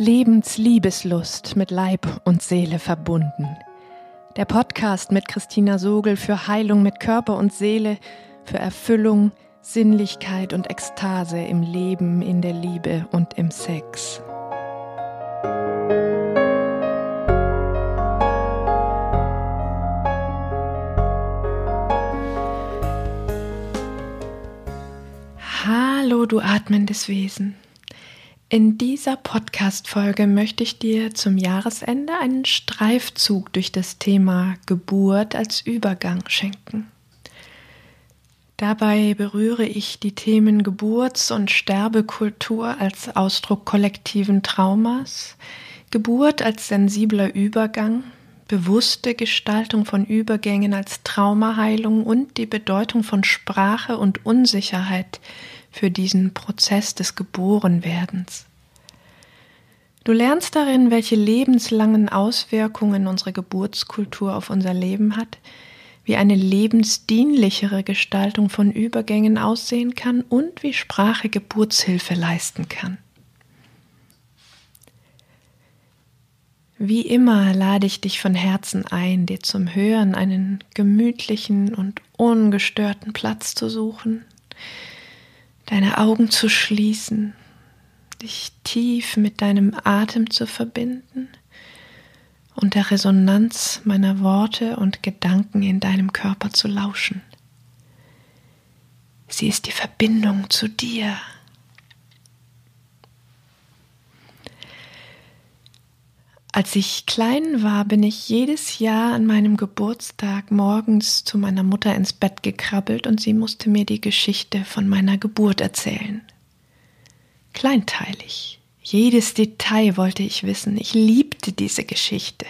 Lebensliebeslust mit Leib und Seele verbunden. Der Podcast mit Christina Sogel für Heilung mit Körper und Seele, für Erfüllung, Sinnlichkeit und Ekstase im Leben, in der Liebe und im Sex. Hallo, du atmendes Wesen. In dieser Podcast-Folge möchte ich dir zum Jahresende einen Streifzug durch das Thema Geburt als Übergang schenken. Dabei berühre ich die Themen Geburts- und Sterbekultur als Ausdruck kollektiven Traumas, Geburt als sensibler Übergang, bewusste Gestaltung von Übergängen als Traumaheilung und die Bedeutung von Sprache und Unsicherheit für diesen Prozess des Geborenwerdens. Du lernst darin, welche lebenslangen Auswirkungen unsere Geburtskultur auf unser Leben hat, wie eine lebensdienlichere Gestaltung von Übergängen aussehen kann und wie Sprache Geburtshilfe leisten kann. Wie immer lade ich dich von Herzen ein, dir zum Hören einen gemütlichen und ungestörten Platz zu suchen, deine Augen zu schließen, dich tief mit deinem Atem zu verbinden und der Resonanz meiner Worte und Gedanken in deinem Körper zu lauschen. Sie ist die Verbindung zu dir. Als ich klein war, bin ich jedes Jahr an meinem Geburtstag morgens zu meiner Mutter ins Bett gekrabbelt und sie musste mir die Geschichte von meiner Geburt erzählen. Kleinteilig. Jedes Detail wollte ich wissen. Ich liebte diese Geschichte.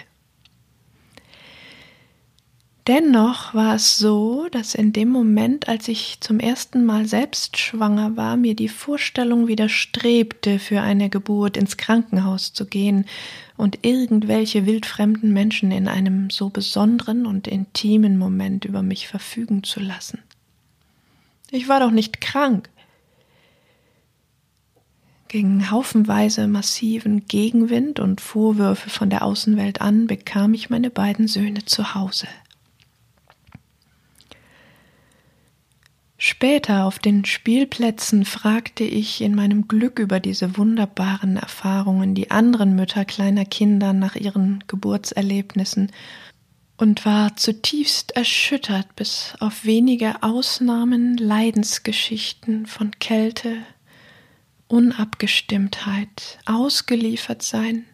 Dennoch war es so, dass in dem Moment, als ich zum ersten Mal selbst schwanger war, mir die Vorstellung widerstrebte, für eine Geburt ins Krankenhaus zu gehen und irgendwelche wildfremden Menschen in einem so besonderen und intimen Moment über mich verfügen zu lassen. Ich war doch nicht krank. Gegen haufenweise massiven Gegenwind und Vorwürfe von der Außenwelt an bekam ich meine beiden Söhne zu Hause. Später auf den Spielplätzen fragte ich in meinem Glück über diese wunderbaren Erfahrungen die anderen Mütter kleiner Kinder nach ihren Geburtserlebnissen und war zutiefst erschüttert, bis auf wenige Ausnahmen Leidensgeschichten von Kälte, Unabgestimmtheit, Ausgeliefertsein,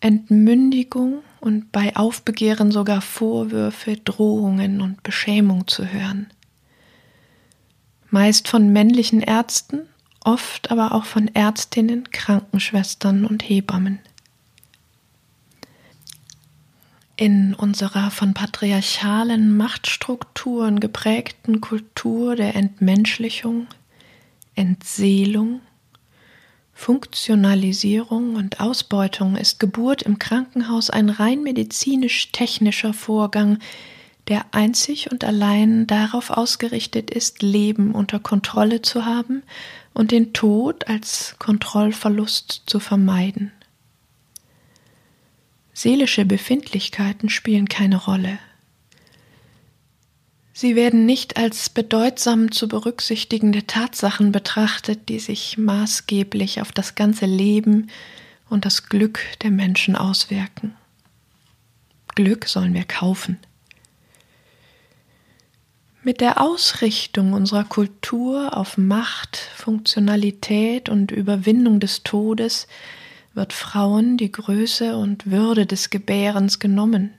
Entmündigung und bei Aufbegehren sogar Vorwürfe, Drohungen und Beschämung zu hören meist von männlichen Ärzten, oft aber auch von Ärztinnen, Krankenschwestern und Hebammen. In unserer von patriarchalen Machtstrukturen geprägten Kultur der Entmenschlichung, Entseelung, Funktionalisierung und Ausbeutung ist Geburt im Krankenhaus ein rein medizinisch-technischer Vorgang, der einzig und allein darauf ausgerichtet ist, Leben unter Kontrolle zu haben und den Tod als Kontrollverlust zu vermeiden. Seelische Befindlichkeiten spielen keine Rolle. Sie werden nicht als bedeutsam zu berücksichtigende Tatsachen betrachtet, die sich maßgeblich auf das ganze Leben und das Glück der Menschen auswirken. Glück sollen wir kaufen. Mit der Ausrichtung unserer Kultur auf Macht, Funktionalität und Überwindung des Todes wird Frauen die Größe und Würde des Gebärens genommen,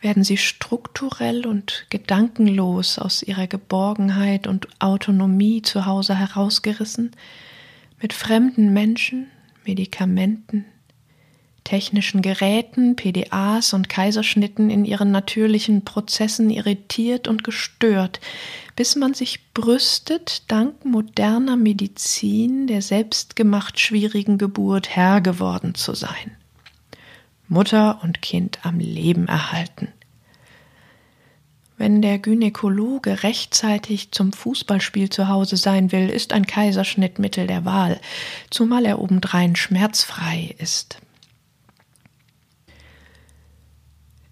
werden sie strukturell und gedankenlos aus ihrer Geborgenheit und Autonomie zu Hause herausgerissen, mit fremden Menschen, Medikamenten, technischen Geräten, PDAs und Kaiserschnitten in ihren natürlichen Prozessen irritiert und gestört, bis man sich brüstet, dank moderner Medizin der selbstgemacht schwierigen Geburt Herr geworden zu sein. Mutter und Kind am Leben erhalten. Wenn der Gynäkologe rechtzeitig zum Fußballspiel zu Hause sein will, ist ein Kaiserschnitt Mittel der Wahl, zumal er obendrein schmerzfrei ist.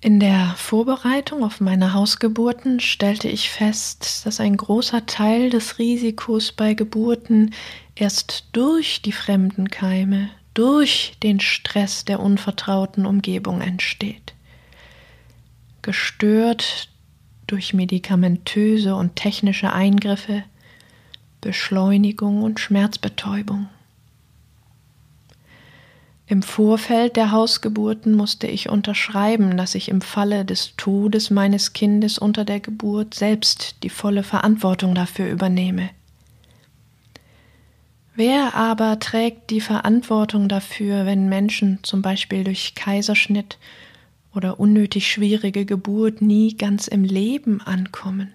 In der Vorbereitung auf meine Hausgeburten stellte ich fest, dass ein großer Teil des Risikos bei Geburten erst durch die fremden Keime, durch den Stress der unvertrauten Umgebung entsteht. Gestört durch medikamentöse und technische Eingriffe, Beschleunigung und Schmerzbetäubung. Im Vorfeld der Hausgeburten musste ich unterschreiben, dass ich im Falle des Todes meines Kindes unter der Geburt selbst die volle Verantwortung dafür übernehme. Wer aber trägt die Verantwortung dafür, wenn Menschen zum Beispiel durch Kaiserschnitt oder unnötig schwierige Geburt nie ganz im Leben ankommen?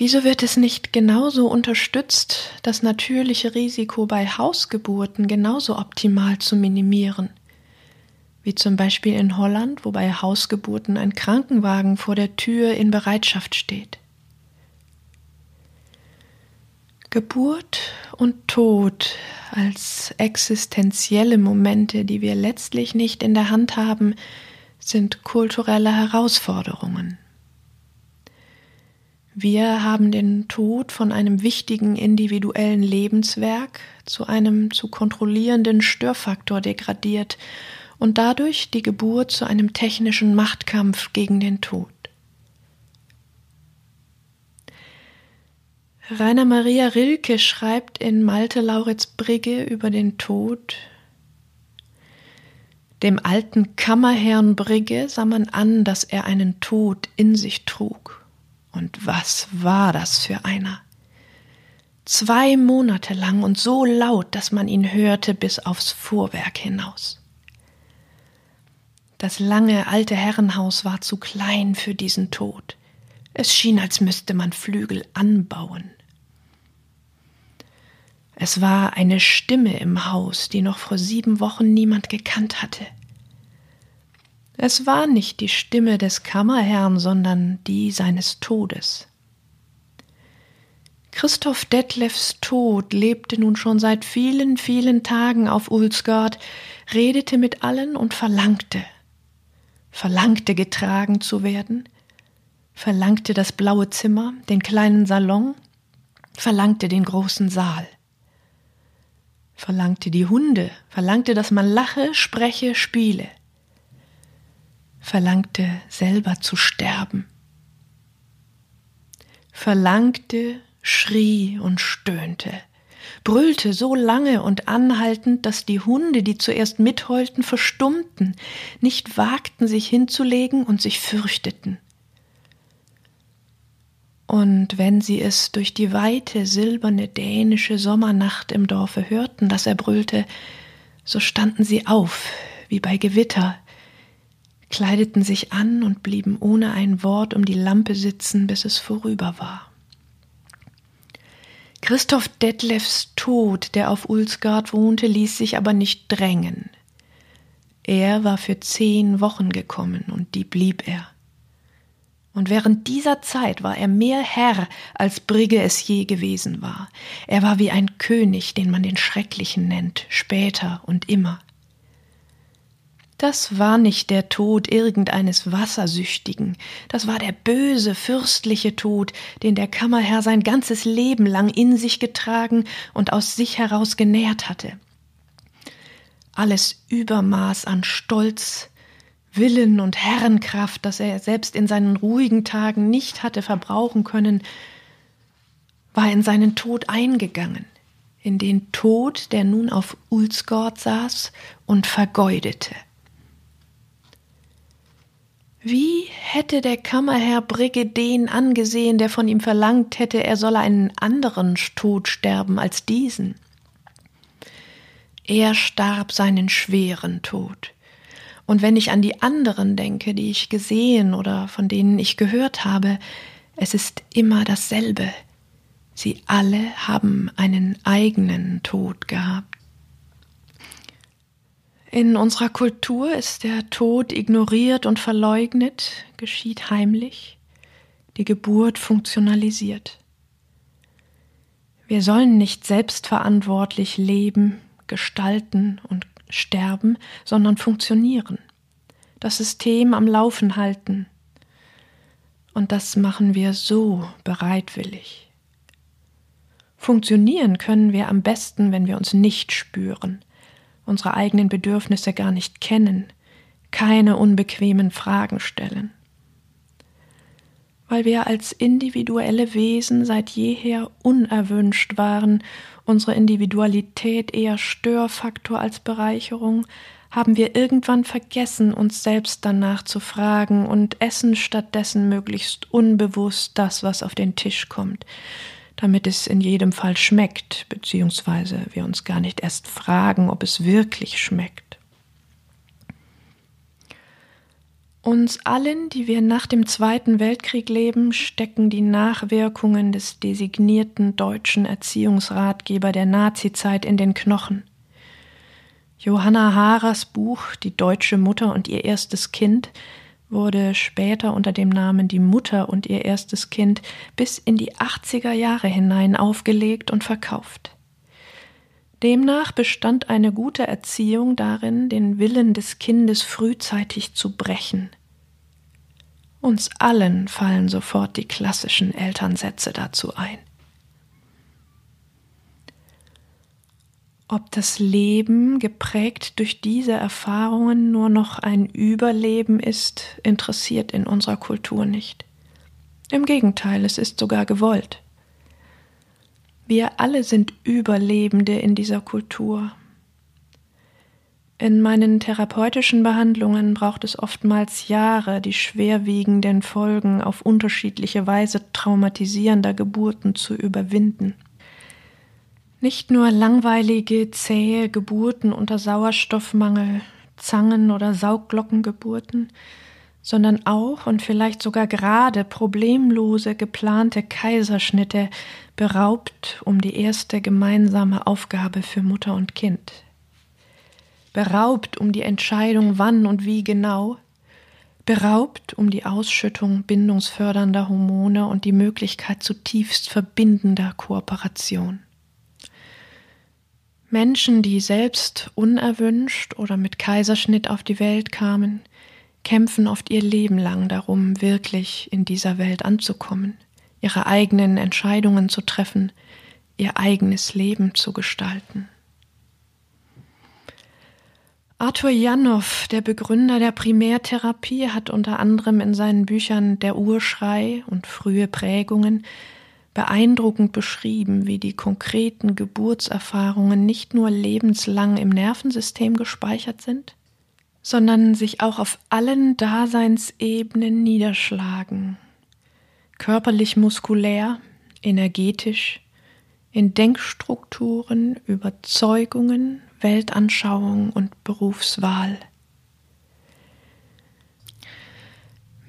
Wieso wird es nicht genauso unterstützt, das natürliche Risiko bei Hausgeburten genauso optimal zu minimieren? Wie zum Beispiel in Holland, wo bei Hausgeburten ein Krankenwagen vor der Tür in Bereitschaft steht. Geburt und Tod als existenzielle Momente, die wir letztlich nicht in der Hand haben, sind kulturelle Herausforderungen. Wir haben den Tod von einem wichtigen individuellen Lebenswerk zu einem zu kontrollierenden Störfaktor degradiert und dadurch die Geburt zu einem technischen Machtkampf gegen den Tod. Rainer Maria Rilke schreibt in Malte Lauritz Brigge über den Tod. Dem alten Kammerherrn Brigge sah man an, dass er einen Tod in sich trug. Und was war das für einer? Zwei Monate lang und so laut, dass man ihn hörte bis aufs Fuhrwerk hinaus. Das lange alte Herrenhaus war zu klein für diesen Tod. Es schien, als müsste man Flügel anbauen. Es war eine Stimme im Haus, die noch vor sieben Wochen niemand gekannt hatte. Es war nicht die Stimme des Kammerherrn, sondern die seines Todes. Christoph Detlefs Tod lebte nun schon seit vielen, vielen Tagen auf Ulsgard, redete mit allen und verlangte, verlangte getragen zu werden, verlangte das blaue Zimmer, den kleinen Salon, verlangte den großen Saal verlangte die Hunde, verlangte, dass man lache, spreche, spiele, verlangte selber zu sterben, verlangte, schrie und stöhnte, brüllte so lange und anhaltend, dass die Hunde, die zuerst mitheulten, verstummten, nicht wagten, sich hinzulegen und sich fürchteten. Und wenn sie es durch die weite, silberne dänische Sommernacht im Dorfe hörten, dass er brüllte, so standen sie auf, wie bei Gewitter, kleideten sich an und blieben ohne ein Wort um die Lampe sitzen, bis es vorüber war. Christoph Detlefs Tod, der auf Ulsgard wohnte, ließ sich aber nicht drängen. Er war für zehn Wochen gekommen, und die blieb er. Und während dieser Zeit war er mehr Herr, als Brigge es je gewesen war. Er war wie ein König, den man den Schrecklichen nennt, später und immer. Das war nicht der Tod irgendeines Wassersüchtigen, das war der böse, fürstliche Tod, den der Kammerherr sein ganzes Leben lang in sich getragen und aus sich heraus genährt hatte. Alles Übermaß an Stolz, Willen und Herrenkraft, das er selbst in seinen ruhigen Tagen nicht hatte verbrauchen können, war in seinen Tod eingegangen, in den Tod, der nun auf Ulsgord saß und vergeudete. Wie hätte der Kammerherr Brigge den angesehen, der von ihm verlangt hätte, er solle einen anderen Tod sterben als diesen? Er starb seinen schweren Tod, und wenn ich an die anderen denke, die ich gesehen oder von denen ich gehört habe, es ist immer dasselbe. Sie alle haben einen eigenen Tod gehabt. In unserer Kultur ist der Tod ignoriert und verleugnet, geschieht heimlich, die Geburt funktionalisiert. Wir sollen nicht selbstverantwortlich leben, gestalten und sterben, sondern funktionieren, das System am Laufen halten. Und das machen wir so bereitwillig. Funktionieren können wir am besten, wenn wir uns nicht spüren, unsere eigenen Bedürfnisse gar nicht kennen, keine unbequemen Fragen stellen. Weil wir als individuelle Wesen seit jeher unerwünscht waren, unsere Individualität eher Störfaktor als Bereicherung, haben wir irgendwann vergessen, uns selbst danach zu fragen und essen stattdessen möglichst unbewusst das, was auf den Tisch kommt, damit es in jedem Fall schmeckt, beziehungsweise wir uns gar nicht erst fragen, ob es wirklich schmeckt. Uns allen, die wir nach dem Zweiten Weltkrieg leben, stecken die Nachwirkungen des designierten deutschen Erziehungsratgeber der Nazizeit in den Knochen. Johanna Harers Buch Die deutsche Mutter und ihr erstes Kind wurde später unter dem Namen Die Mutter und ihr erstes Kind bis in die 80er Jahre hinein aufgelegt und verkauft. Demnach bestand eine gute Erziehung darin, den Willen des Kindes frühzeitig zu brechen. Uns allen fallen sofort die klassischen Elternsätze dazu ein. Ob das Leben geprägt durch diese Erfahrungen nur noch ein Überleben ist, interessiert in unserer Kultur nicht. Im Gegenteil, es ist sogar gewollt. Wir alle sind Überlebende in dieser Kultur. In meinen therapeutischen Behandlungen braucht es oftmals Jahre, die schwerwiegenden Folgen auf unterschiedliche Weise traumatisierender Geburten zu überwinden. Nicht nur langweilige, zähe Geburten unter Sauerstoffmangel, Zangen- oder Saugglockengeburten, sondern auch und vielleicht sogar gerade problemlose geplante Kaiserschnitte beraubt um die erste gemeinsame Aufgabe für Mutter und Kind. Beraubt um die Entscheidung wann und wie genau, beraubt um die Ausschüttung bindungsfördernder Hormone und die Möglichkeit zutiefst verbindender Kooperation. Menschen, die selbst unerwünscht oder mit Kaiserschnitt auf die Welt kamen, kämpfen oft ihr Leben lang darum, wirklich in dieser Welt anzukommen, ihre eigenen Entscheidungen zu treffen, ihr eigenes Leben zu gestalten. Arthur Janow, der Begründer der Primärtherapie, hat unter anderem in seinen Büchern Der Urschrei und frühe Prägungen beeindruckend beschrieben, wie die konkreten Geburtserfahrungen nicht nur lebenslang im Nervensystem gespeichert sind, sondern sich auch auf allen Daseinsebenen niederschlagen, körperlich muskulär, energetisch, in Denkstrukturen, Überzeugungen, Weltanschauung und Berufswahl.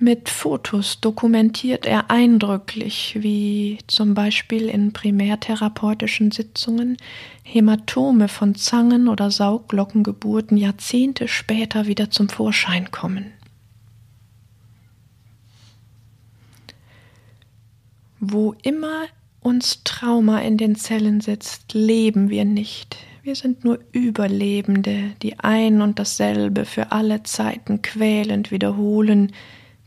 Mit Fotos dokumentiert er eindrücklich, wie zum Beispiel in primärtherapeutischen Sitzungen Hämatome von Zangen- oder Saugglockengeburten Jahrzehnte später wieder zum Vorschein kommen. Wo immer uns Trauma in den Zellen sitzt, leben wir nicht. Wir sind nur Überlebende, die ein und dasselbe für alle Zeiten quälend wiederholen,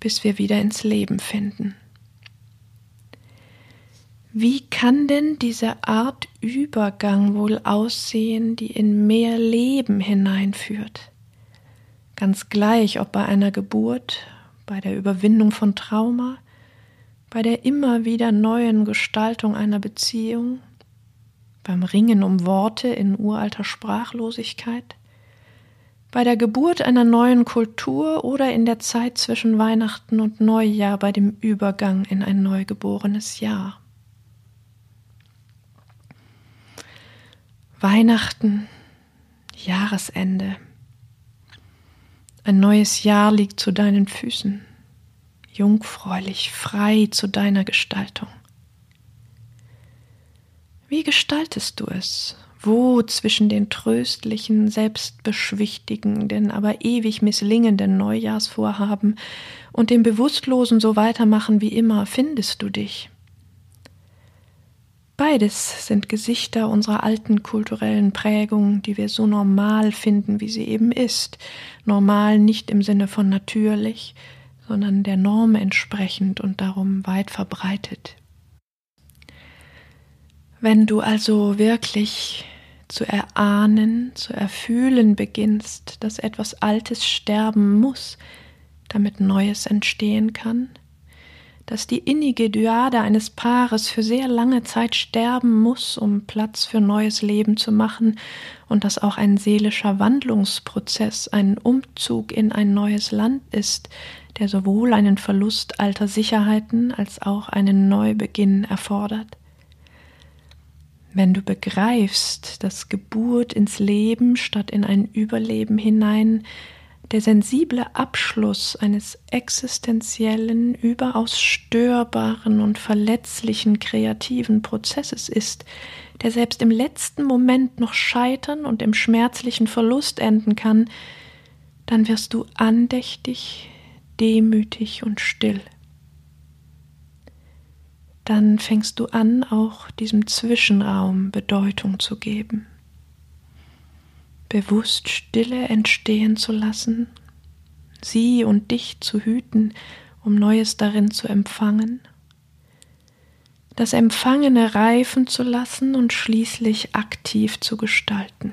bis wir wieder ins Leben finden. Wie kann denn diese Art Übergang wohl aussehen, die in mehr Leben hineinführt? Ganz gleich, ob bei einer Geburt, bei der Überwindung von Trauma, bei der immer wieder neuen Gestaltung einer Beziehung, beim Ringen um Worte in uralter Sprachlosigkeit, bei der Geburt einer neuen Kultur oder in der Zeit zwischen Weihnachten und Neujahr bei dem Übergang in ein neugeborenes Jahr. Weihnachten, Jahresende. Ein neues Jahr liegt zu deinen Füßen, jungfräulich, frei zu deiner Gestaltung. Wie gestaltest du es? Wo zwischen den tröstlichen, selbstbeschwichtigenden, aber ewig misslingenden Neujahrsvorhaben und dem bewusstlosen so weitermachen wie immer findest du dich? Beides sind Gesichter unserer alten kulturellen Prägung, die wir so normal finden, wie sie eben ist. Normal nicht im Sinne von natürlich, sondern der Norm entsprechend und darum weit verbreitet. Wenn du also wirklich zu erahnen, zu erfühlen beginnst, dass etwas Altes sterben muss, damit Neues entstehen kann, dass die innige Dyade eines Paares für sehr lange Zeit sterben muss, um Platz für neues Leben zu machen, und dass auch ein seelischer Wandlungsprozess, ein Umzug in ein neues Land ist, der sowohl einen Verlust alter Sicherheiten als auch einen Neubeginn erfordert. Wenn du begreifst, dass Geburt ins Leben statt in ein Überleben hinein der sensible Abschluss eines existenziellen, überaus störbaren und verletzlichen kreativen Prozesses ist, der selbst im letzten Moment noch scheitern und im schmerzlichen Verlust enden kann, dann wirst du andächtig, demütig und still dann fängst du an, auch diesem Zwischenraum Bedeutung zu geben. Bewusst Stille entstehen zu lassen, sie und dich zu hüten, um Neues darin zu empfangen, das Empfangene reifen zu lassen und schließlich aktiv zu gestalten.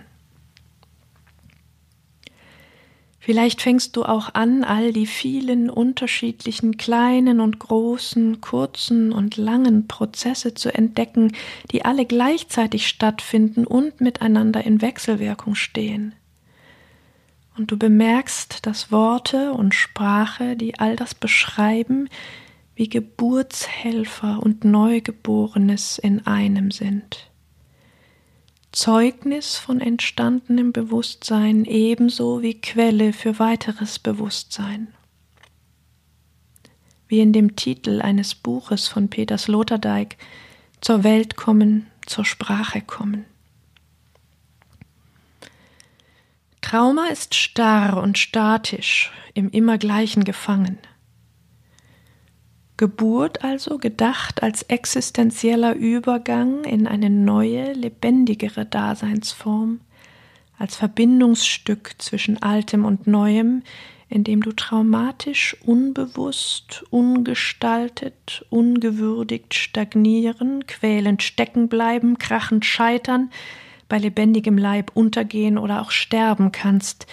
Vielleicht fängst du auch an, all die vielen unterschiedlichen kleinen und großen, kurzen und langen Prozesse zu entdecken, die alle gleichzeitig stattfinden und miteinander in Wechselwirkung stehen. Und du bemerkst, dass Worte und Sprache, die all das beschreiben, wie Geburtshelfer und Neugeborenes in einem sind. Zeugnis von entstandenem Bewusstsein ebenso wie Quelle für weiteres Bewusstsein. Wie in dem Titel eines Buches von Peter Sloterdijk Zur Welt kommen, zur Sprache kommen. Trauma ist starr und statisch, im Immergleichen gefangen. Geburt also gedacht als existenzieller Übergang in eine neue, lebendigere Daseinsform, als Verbindungsstück zwischen Altem und Neuem, in dem du traumatisch unbewusst, ungestaltet, ungewürdigt stagnieren, quälend stecken bleiben, krachend scheitern, bei lebendigem Leib untergehen oder auch sterben kannst,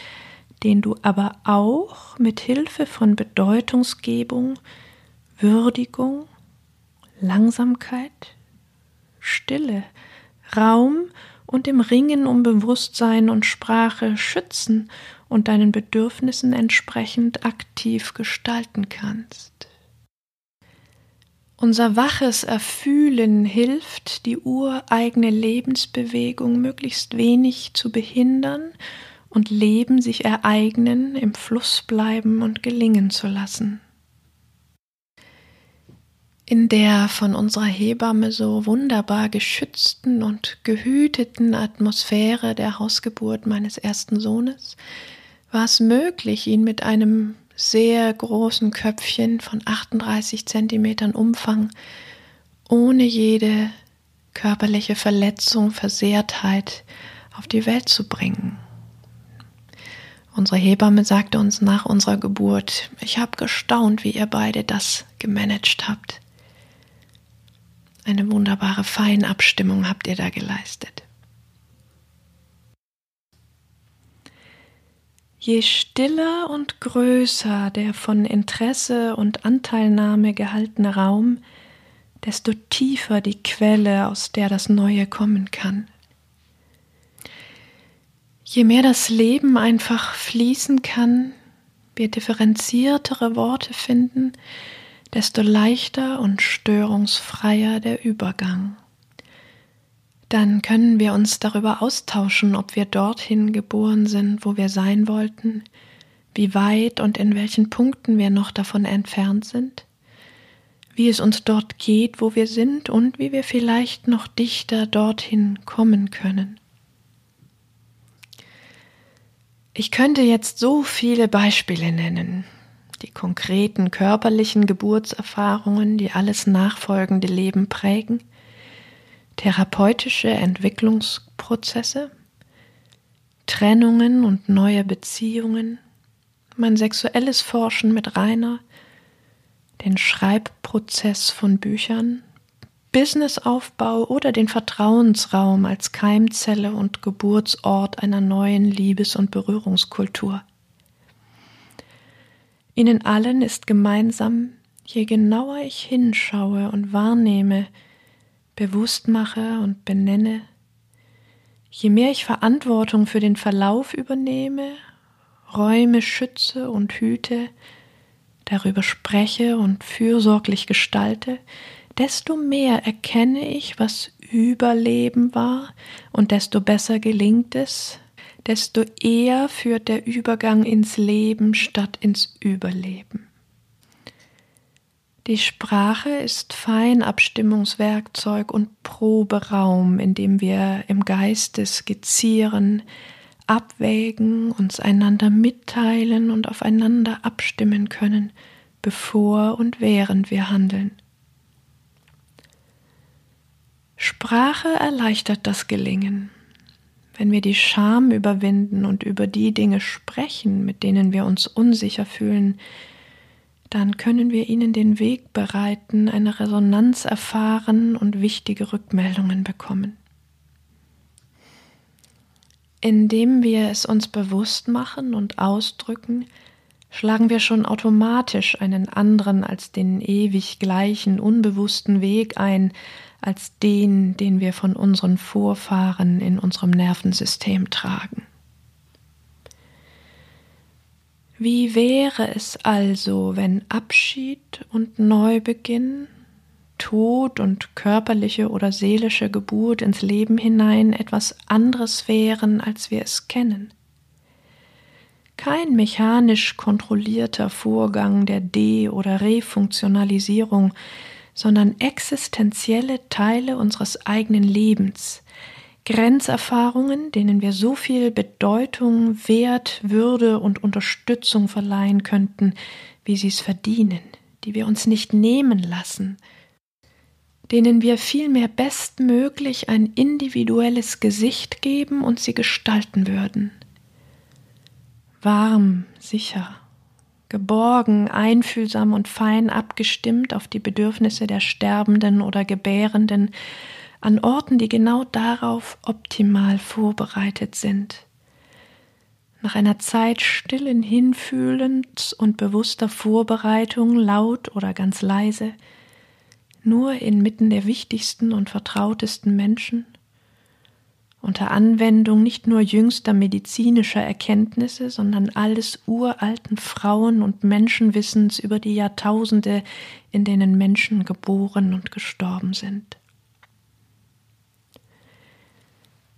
den du aber auch mit Hilfe von Bedeutungsgebung Würdigung, Langsamkeit, Stille, Raum und im Ringen um Bewusstsein und Sprache schützen und deinen Bedürfnissen entsprechend aktiv gestalten kannst. Unser waches Erfühlen hilft, die ureigene Lebensbewegung möglichst wenig zu behindern und Leben sich ereignen, im Fluss bleiben und gelingen zu lassen in der von unserer Hebamme so wunderbar geschützten und gehüteten Atmosphäre der Hausgeburt meines ersten Sohnes war es möglich, ihn mit einem sehr großen Köpfchen von 38 Zentimetern Umfang ohne jede körperliche Verletzung, Versehrtheit auf die Welt zu bringen. Unsere Hebamme sagte uns nach unserer Geburt, ich habe gestaunt, wie ihr beide das gemanagt habt. Eine wunderbare Feinabstimmung habt ihr da geleistet. Je stiller und größer der von Interesse und Anteilnahme gehaltene Raum, desto tiefer die Quelle, aus der das Neue kommen kann. Je mehr das Leben einfach fließen kann, wir differenziertere Worte finden, desto leichter und störungsfreier der Übergang. Dann können wir uns darüber austauschen, ob wir dorthin geboren sind, wo wir sein wollten, wie weit und in welchen Punkten wir noch davon entfernt sind, wie es uns dort geht, wo wir sind und wie wir vielleicht noch dichter dorthin kommen können. Ich könnte jetzt so viele Beispiele nennen, die konkreten körperlichen Geburtserfahrungen, die alles nachfolgende Leben prägen, therapeutische Entwicklungsprozesse, Trennungen und neue Beziehungen, mein sexuelles Forschen mit Rainer, den Schreibprozess von Büchern, Businessaufbau oder den Vertrauensraum als Keimzelle und Geburtsort einer neuen Liebes- und Berührungskultur. Ihnen allen ist gemeinsam, je genauer ich hinschaue und wahrnehme, bewusst mache und benenne, je mehr ich Verantwortung für den Verlauf übernehme, Räume schütze und hüte, darüber spreche und fürsorglich gestalte, desto mehr erkenne ich, was Überleben war, und desto besser gelingt es, desto eher führt der Übergang ins Leben statt ins Überleben. Die Sprache ist Feinabstimmungswerkzeug und Proberaum, in dem wir im Geiste skizzieren, abwägen, uns einander mitteilen und aufeinander abstimmen können, bevor und während wir handeln. Sprache erleichtert das Gelingen. Wenn wir die Scham überwinden und über die Dinge sprechen, mit denen wir uns unsicher fühlen, dann können wir ihnen den Weg bereiten, eine Resonanz erfahren und wichtige Rückmeldungen bekommen. Indem wir es uns bewusst machen und ausdrücken, schlagen wir schon automatisch einen anderen als den ewig gleichen, unbewussten Weg ein, als den, den wir von unseren Vorfahren in unserem Nervensystem tragen. Wie wäre es also, wenn Abschied und Neubeginn, Tod und körperliche oder seelische Geburt ins Leben hinein etwas anderes wären, als wir es kennen? Kein mechanisch kontrollierter Vorgang der De- oder Refunktionalisierung, sondern existenzielle Teile unseres eigenen Lebens, Grenzerfahrungen, denen wir so viel Bedeutung, Wert, Würde und Unterstützung verleihen könnten, wie sie es verdienen, die wir uns nicht nehmen lassen, denen wir vielmehr bestmöglich ein individuelles Gesicht geben und sie gestalten würden. Warm, sicher, geborgen, einfühlsam und fein abgestimmt auf die Bedürfnisse der Sterbenden oder Gebärenden, an Orten, die genau darauf optimal vorbereitet sind. Nach einer Zeit stillen Hinfühlens und bewusster Vorbereitung, laut oder ganz leise, nur inmitten der wichtigsten und vertrautesten Menschen, unter Anwendung nicht nur jüngster medizinischer Erkenntnisse, sondern alles uralten Frauen- und Menschenwissens über die Jahrtausende, in denen Menschen geboren und gestorben sind.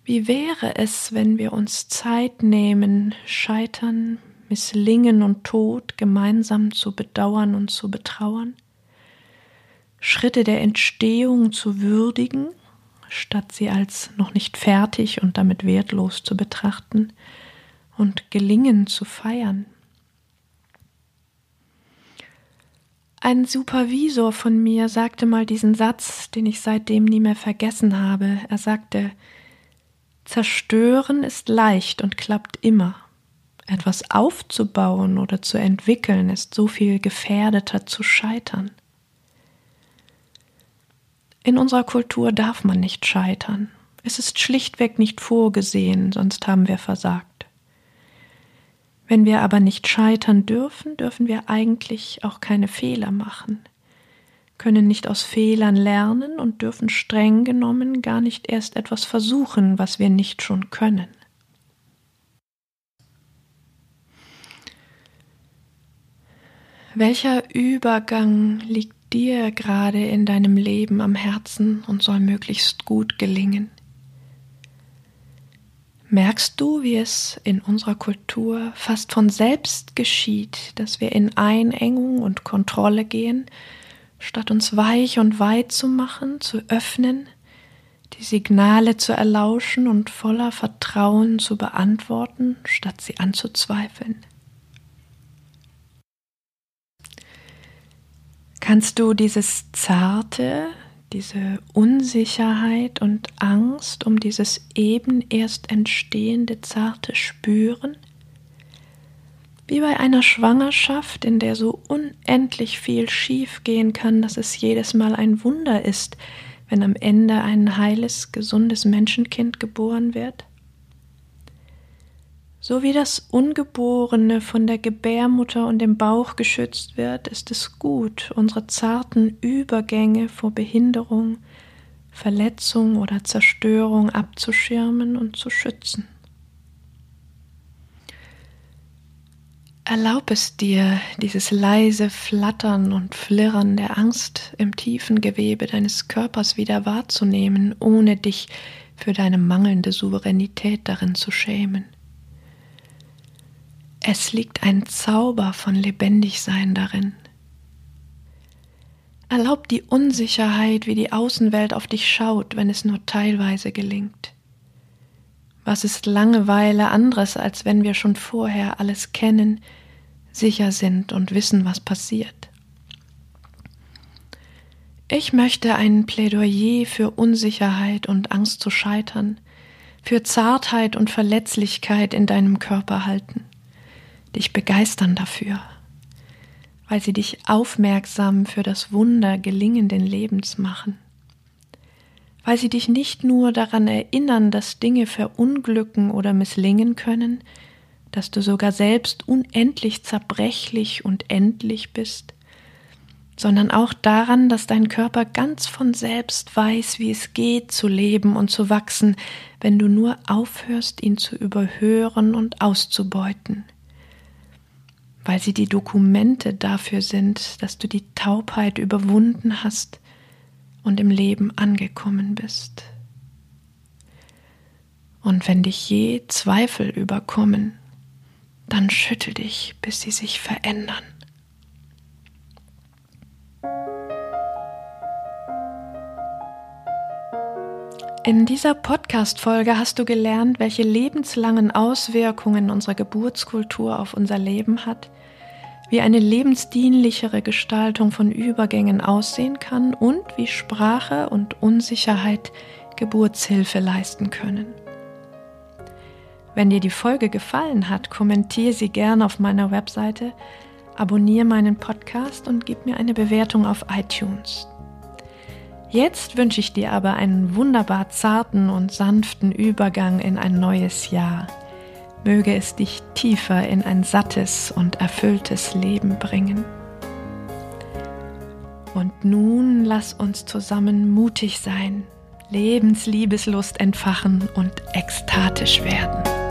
Wie wäre es, wenn wir uns Zeit nehmen, Scheitern, Misslingen und Tod gemeinsam zu bedauern und zu betrauern? Schritte der Entstehung zu würdigen statt sie als noch nicht fertig und damit wertlos zu betrachten und gelingen zu feiern. Ein Supervisor von mir sagte mal diesen Satz, den ich seitdem nie mehr vergessen habe. Er sagte, Zerstören ist leicht und klappt immer. Etwas aufzubauen oder zu entwickeln ist so viel gefährdeter zu scheitern. In unserer Kultur darf man nicht scheitern. Es ist schlichtweg nicht vorgesehen, sonst haben wir versagt. Wenn wir aber nicht scheitern dürfen, dürfen wir eigentlich auch keine Fehler machen, können nicht aus Fehlern lernen und dürfen streng genommen gar nicht erst etwas versuchen, was wir nicht schon können. Welcher Übergang liegt dir gerade in deinem Leben am Herzen und soll möglichst gut gelingen. Merkst du, wie es in unserer Kultur fast von selbst geschieht, dass wir in Einengung und Kontrolle gehen, statt uns weich und weit zu machen, zu öffnen, die Signale zu erlauschen und voller Vertrauen zu beantworten, statt sie anzuzweifeln. Kannst du dieses Zarte, diese Unsicherheit und Angst um dieses eben erst entstehende Zarte spüren? Wie bei einer Schwangerschaft, in der so unendlich viel schief gehen kann, dass es jedes Mal ein Wunder ist, wenn am Ende ein heiles, gesundes Menschenkind geboren wird? So wie das Ungeborene von der Gebärmutter und dem Bauch geschützt wird, ist es gut, unsere zarten Übergänge vor Behinderung, Verletzung oder Zerstörung abzuschirmen und zu schützen. Erlaub es dir, dieses leise Flattern und Flirren der Angst im tiefen Gewebe deines Körpers wieder wahrzunehmen, ohne dich für deine mangelnde Souveränität darin zu schämen. Es liegt ein Zauber von Lebendigsein darin. Erlaub die Unsicherheit, wie die Außenwelt auf dich schaut, wenn es nur teilweise gelingt. Was ist Langeweile anderes, als wenn wir schon vorher alles kennen, sicher sind und wissen, was passiert? Ich möchte ein Plädoyer für Unsicherheit und Angst zu scheitern, für Zartheit und Verletzlichkeit in deinem Körper halten, dich begeistern dafür, weil sie dich aufmerksam für das Wunder gelingenden Lebens machen weil sie dich nicht nur daran erinnern, dass Dinge verunglücken oder misslingen können, dass du sogar selbst unendlich zerbrechlich und endlich bist, sondern auch daran, dass dein Körper ganz von selbst weiß, wie es geht zu leben und zu wachsen, wenn du nur aufhörst, ihn zu überhören und auszubeuten, weil sie die Dokumente dafür sind, dass du die Taubheit überwunden hast, und im Leben angekommen bist. Und wenn dich je Zweifel überkommen, dann schüttel dich, bis sie sich verändern. In dieser Podcast-Folge hast du gelernt, welche lebenslangen Auswirkungen unsere Geburtskultur auf unser Leben hat wie eine lebensdienlichere Gestaltung von Übergängen aussehen kann und wie Sprache und Unsicherheit Geburtshilfe leisten können. Wenn dir die Folge gefallen hat, kommentiere sie gerne auf meiner Webseite, abonniere meinen Podcast und gib mir eine Bewertung auf iTunes. Jetzt wünsche ich dir aber einen wunderbar zarten und sanften Übergang in ein neues Jahr möge es dich tiefer in ein sattes und erfülltes Leben bringen. Und nun lass uns zusammen mutig sein, Lebensliebeslust entfachen und ekstatisch werden.